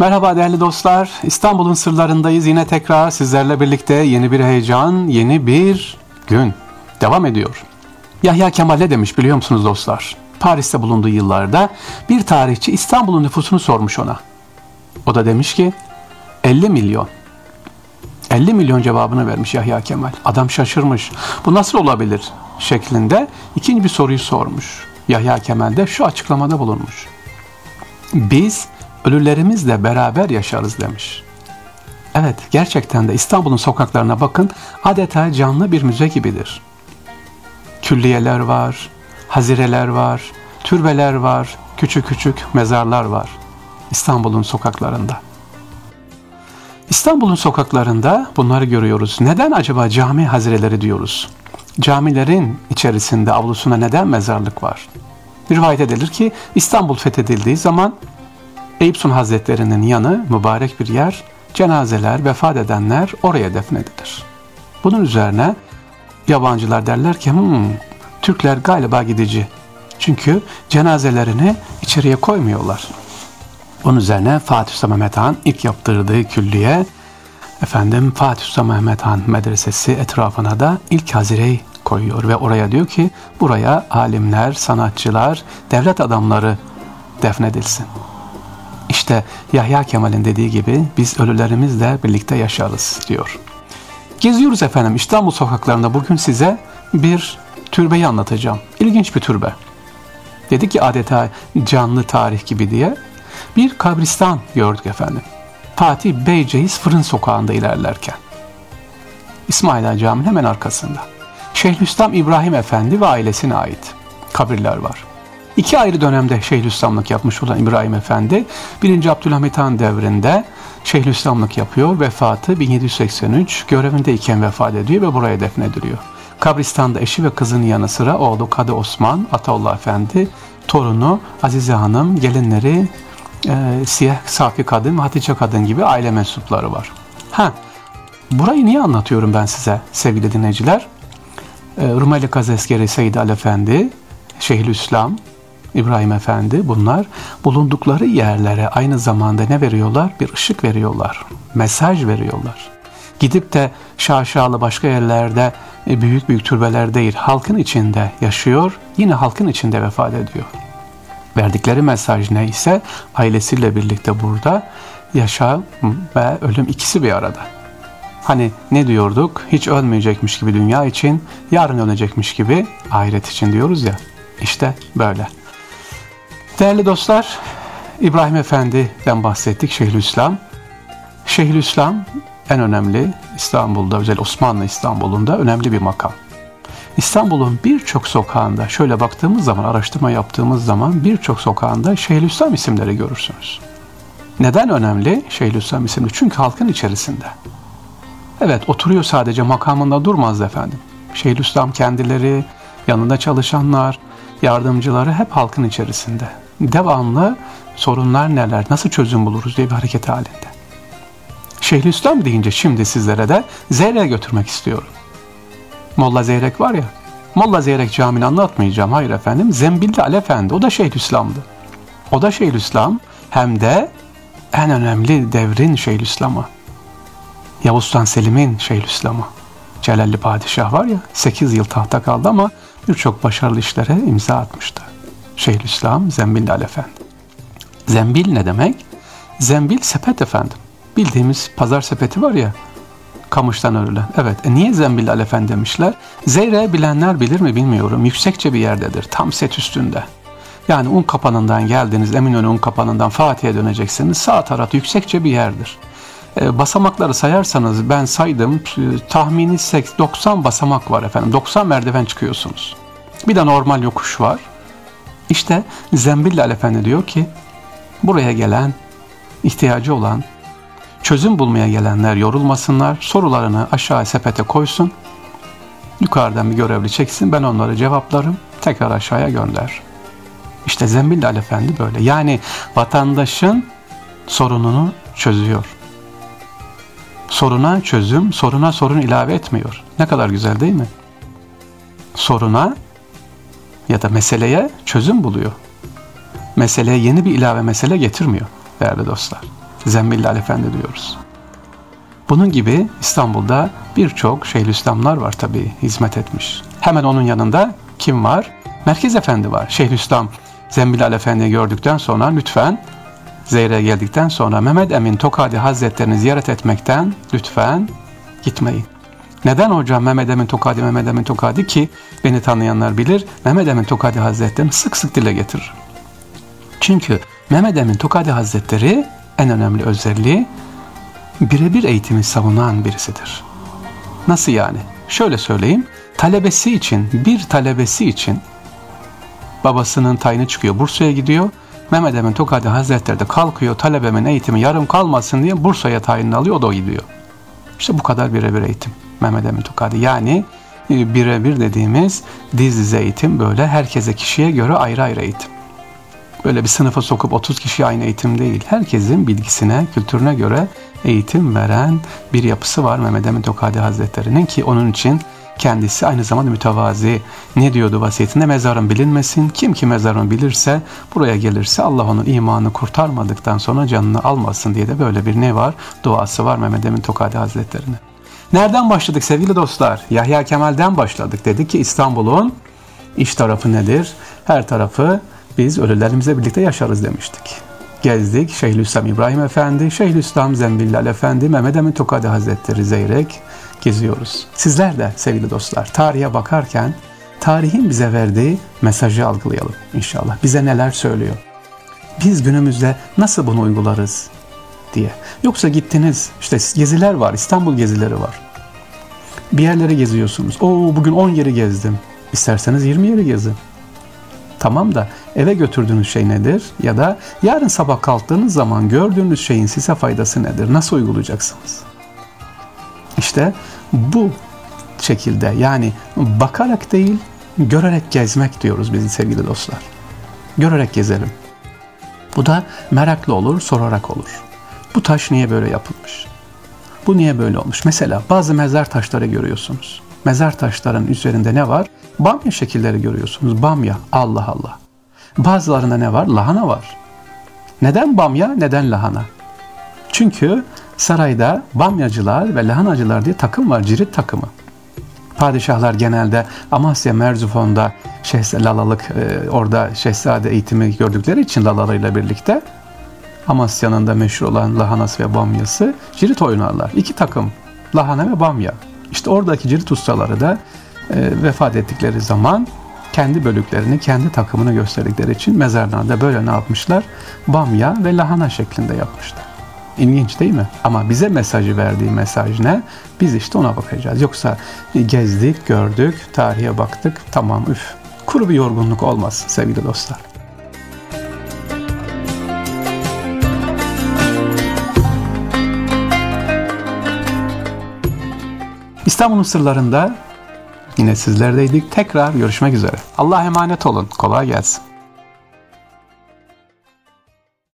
Merhaba değerli dostlar. İstanbul'un sırlarındayız. Yine tekrar sizlerle birlikte yeni bir heyecan, yeni bir gün devam ediyor. Yahya Kemal demiş biliyor musunuz dostlar? Paris'te bulunduğu yıllarda bir tarihçi İstanbul'un nüfusunu sormuş ona. O da demiş ki 50 milyon. 50 milyon cevabını vermiş Yahya Kemal. Adam şaşırmış. Bu nasıl olabilir şeklinde ikinci bir soruyu sormuş. Yahya Kemal de şu açıklamada bulunmuş. Biz ölülerimizle beraber yaşarız demiş. Evet gerçekten de İstanbul'un sokaklarına bakın adeta canlı bir müze gibidir. Külliyeler var, hazireler var, türbeler var, küçük küçük mezarlar var İstanbul'un sokaklarında. İstanbul'un sokaklarında bunları görüyoruz. Neden acaba cami hazireleri diyoruz? Camilerin içerisinde avlusuna neden mezarlık var? Rivayet edilir ki İstanbul fethedildiği zaman Eyüp Sun Hazretleri'nin yanı mübarek bir yer, cenazeler, vefat edenler oraya defnedilir. Bunun üzerine yabancılar derler ki hmm, Türkler galiba gidici. Çünkü cenazelerini içeriye koymuyorlar. Onun üzerine Fatih Sultan Mehmet Han ilk yaptırdığı külliye efendim Fatih Sultan Mehmet Han Medresesi etrafına da ilk hazireyi koyuyor ve oraya diyor ki buraya alimler, sanatçılar, devlet adamları defnedilsin. İşte Yahya Kemal'in dediği gibi biz ölülerimizle birlikte yaşarız diyor. Geziyoruz efendim İstanbul sokaklarında bugün size bir türbeyi anlatacağım. İlginç bir türbe. Dedik ki adeta canlı tarih gibi diye bir kabristan gördük efendim. Fatih Beyceğiz Fırın Sokağı'nda ilerlerken. İsmaila Camii'nin hemen arkasında. Şeyhülislam İbrahim Efendi ve ailesine ait kabirler var. İki ayrı dönemde Şeyhülislamlık yapmış olan İbrahim Efendi, 1. Abdülhamit Han devrinde Şeyhülislamlık yapıyor. Vefatı 1783 görevindeyken vefat ediyor ve buraya defnediliyor. Kabristan'da eşi ve kızının yanı sıra oğlu Kadı Osman, Ataullah Efendi, torunu Azize Hanım, gelinleri e, Siyah Safi Kadın Hatice Kadın gibi aile mensupları var. Ha, burayı niye anlatıyorum ben size sevgili dinleyiciler? E, Rumeli Kazeskeri Seyyid Ali Efendi, Şeyhülislam, İbrahim Efendi bunlar bulundukları yerlere aynı zamanda ne veriyorlar? Bir ışık veriyorlar. Mesaj veriyorlar. Gidip de şaşalı başka yerlerde e, büyük büyük türbeler değil halkın içinde yaşıyor yine halkın içinde vefat ediyor. Verdikleri mesaj neyse ailesiyle birlikte burada yaşam ve ölüm ikisi bir arada. Hani ne diyorduk? Hiç ölmeyecekmiş gibi dünya için, yarın ölecekmiş gibi ahiret için diyoruz ya. İşte böyle. Değerli dostlar, İbrahim Efendi'den bahsettik Şeyhülislam. Şeyhülislam en önemli İstanbul'da, özel Osmanlı İstanbul'unda önemli bir makam. İstanbul'un birçok sokağında şöyle baktığımız zaman, araştırma yaptığımız zaman birçok sokağında Şeyhülislam isimleri görürsünüz. Neden önemli Şeyhülislam isimli? Çünkü halkın içerisinde. Evet oturuyor sadece makamında durmaz efendim. Şeyhülislam kendileri, yanında çalışanlar, yardımcıları hep halkın içerisinde. Devamlı sorunlar neler, nasıl çözüm buluruz diye bir hareket halinde. Şeyhülislam deyince şimdi sizlere de Zeyrek'e götürmek istiyorum. Molla Zeyrek var ya, Molla Zeyrek Camii'ni anlatmayacağım. Hayır efendim, Zembilli Ali Efendi, o da Şeyhülislam'dı. O da Şeyhülislam hem de en önemli devrin Şeyhülislam'ı. Yavuz Sultan Selim'in Şeyhülislam'ı. Celalli Padişah var ya 8 yıl tahta kaldı ama birçok başarılı işlere imza atmıştı. Şeyhülislam Zembil Ali Efendi. Zembil ne demek? Zembil sepet efendim. Bildiğimiz pazar sepeti var ya kamıştan örülen. Evet. E niye Zembil Ali Efendi demişler? Zeyre bilenler bilir mi bilmiyorum. Yüksekçe bir yerdedir. Tam set üstünde. Yani un kapanından geldiniz Eminönü un kapanından Fatih'e döneceksiniz. Sağ taraf yüksekçe bir yerdir. E, basamakları sayarsanız ben saydım e, tahmini 90 basamak var efendim. 90 merdiven çıkıyorsunuz. Bir de normal yokuş var. İşte Zembillal Efendi diyor ki buraya gelen, ihtiyacı olan, çözüm bulmaya gelenler yorulmasınlar, sorularını aşağı sepete koysun, yukarıdan bir görevli çeksin, ben onları cevaplarım, tekrar aşağıya gönder. İşte Zembillal Efendi böyle. Yani vatandaşın sorununu çözüyor. Soruna çözüm, soruna sorun ilave etmiyor. Ne kadar güzel değil mi? Soruna ya da meseleye çözüm buluyor. Meseleye yeni bir ilave mesele getirmiyor değerli dostlar. Zembillal Efendi diyoruz. Bunun gibi İstanbul'da birçok Şeyhülislamlar var tabii hizmet etmiş. Hemen onun yanında kim var? Merkez Efendi var. Şeyhülislam Zembilal Efendi'yi gördükten sonra lütfen Zeyre'ye geldikten sonra Mehmet Emin Tokadi Hazretlerini ziyaret etmekten lütfen gitmeyin. Neden hocam Mehmet Emin Tokadi, Mehmet Emin Tokadi ki beni tanıyanlar bilir Mehmet Emin Tokadi Hazretlerini sık sık dile getirir. Çünkü Mehmet Emin Tokadi Hazretleri en önemli özelliği birebir eğitimi savunan birisidir. Nasıl yani? Şöyle söyleyeyim. Talebesi için, bir talebesi için babasının tayini çıkıyor. Bursa'ya gidiyor. Mehmet Emin Tokadi Hazretleri de kalkıyor. Talebemin eğitimi yarım kalmasın diye Bursa'ya tayinini alıyor. O da gidiyor. İşte bu kadar birebir eğitim. Mehmet Emin Tokadi. Yani e, birebir dediğimiz diz dize eğitim böyle herkese kişiye göre ayrı ayrı eğitim. Böyle bir sınıfa sokup 30 kişi aynı eğitim değil. Herkesin bilgisine, kültürüne göre eğitim veren bir yapısı var Mehmet Emin Tokadi Hazretleri'nin ki onun için kendisi aynı zamanda mütevazi. Ne diyordu vasiyetinde? Mezarın bilinmesin. Kim ki mezarını bilirse, buraya gelirse Allah onun imanı kurtarmadıktan sonra canını almasın diye de böyle bir ne var? Duası var Mehmet Emin Tokadi Hazretleri'ne. Nereden başladık sevgili dostlar? Yahya Kemal'den başladık. Dedik ki İstanbul'un iç tarafı nedir? Her tarafı biz ölülerimizle birlikte yaşarız demiştik. Gezdik Şeyhülislam İbrahim Efendi, Şeyhülislam Zembillal Efendi, Mehmet Emin Tokadi Hazretleri Zeyrek geziyoruz. Sizler de sevgili dostlar tarihe bakarken tarihin bize verdiği mesajı algılayalım inşallah. Bize neler söylüyor? Biz günümüzde nasıl bunu uygularız diye. Yoksa gittiniz işte geziler var, İstanbul gezileri var. Bir yerlere geziyorsunuz. Oo bugün 10 yeri gezdim. İsterseniz 20 yeri gezin. Tamam da eve götürdüğünüz şey nedir? Ya da yarın sabah kalktığınız zaman gördüğünüz şeyin size faydası nedir? Nasıl uygulayacaksınız? İşte bu şekilde yani bakarak değil görerek gezmek diyoruz biz sevgili dostlar. Görerek gezelim. Bu da meraklı olur, sorarak olur. Bu taş niye böyle yapılmış? Bu niye böyle olmuş? Mesela bazı mezar taşları görüyorsunuz. Mezar taşların üzerinde ne var? Bamya şekilleri görüyorsunuz. Bamya. Allah Allah. Bazılarında ne var? Lahana var. Neden bamya? Neden lahana? Çünkü sarayda bamyacılar ve lahanacılar diye takım var. Cirit takımı. Padişahlar genelde Amasya Merzufon'da şehzade, lalalık e, orada şehzade eğitimi gördükleri için lalalarıyla birlikte Amasya'nın da meşhur olan lahanası ve bamyası cirit oynarlar. İki takım lahana ve bamya. İşte oradaki cirit ustaları da e, vefat ettikleri zaman kendi bölüklerini, kendi takımını gösterdikleri için mezarlarda böyle ne yapmışlar? Bamya ve lahana şeklinde yapmışlar. İlginç değil mi? Ama bize mesajı verdiği mesaj ne? Biz işte ona bakacağız. Yoksa gezdik, gördük, tarihe baktık, tamam üf. Kuru bir yorgunluk olmaz sevgili dostlar. İstanbul'un sırlarında yine sizlerdeydik. Tekrar görüşmek üzere. Allah'a emanet olun. Kolay gelsin.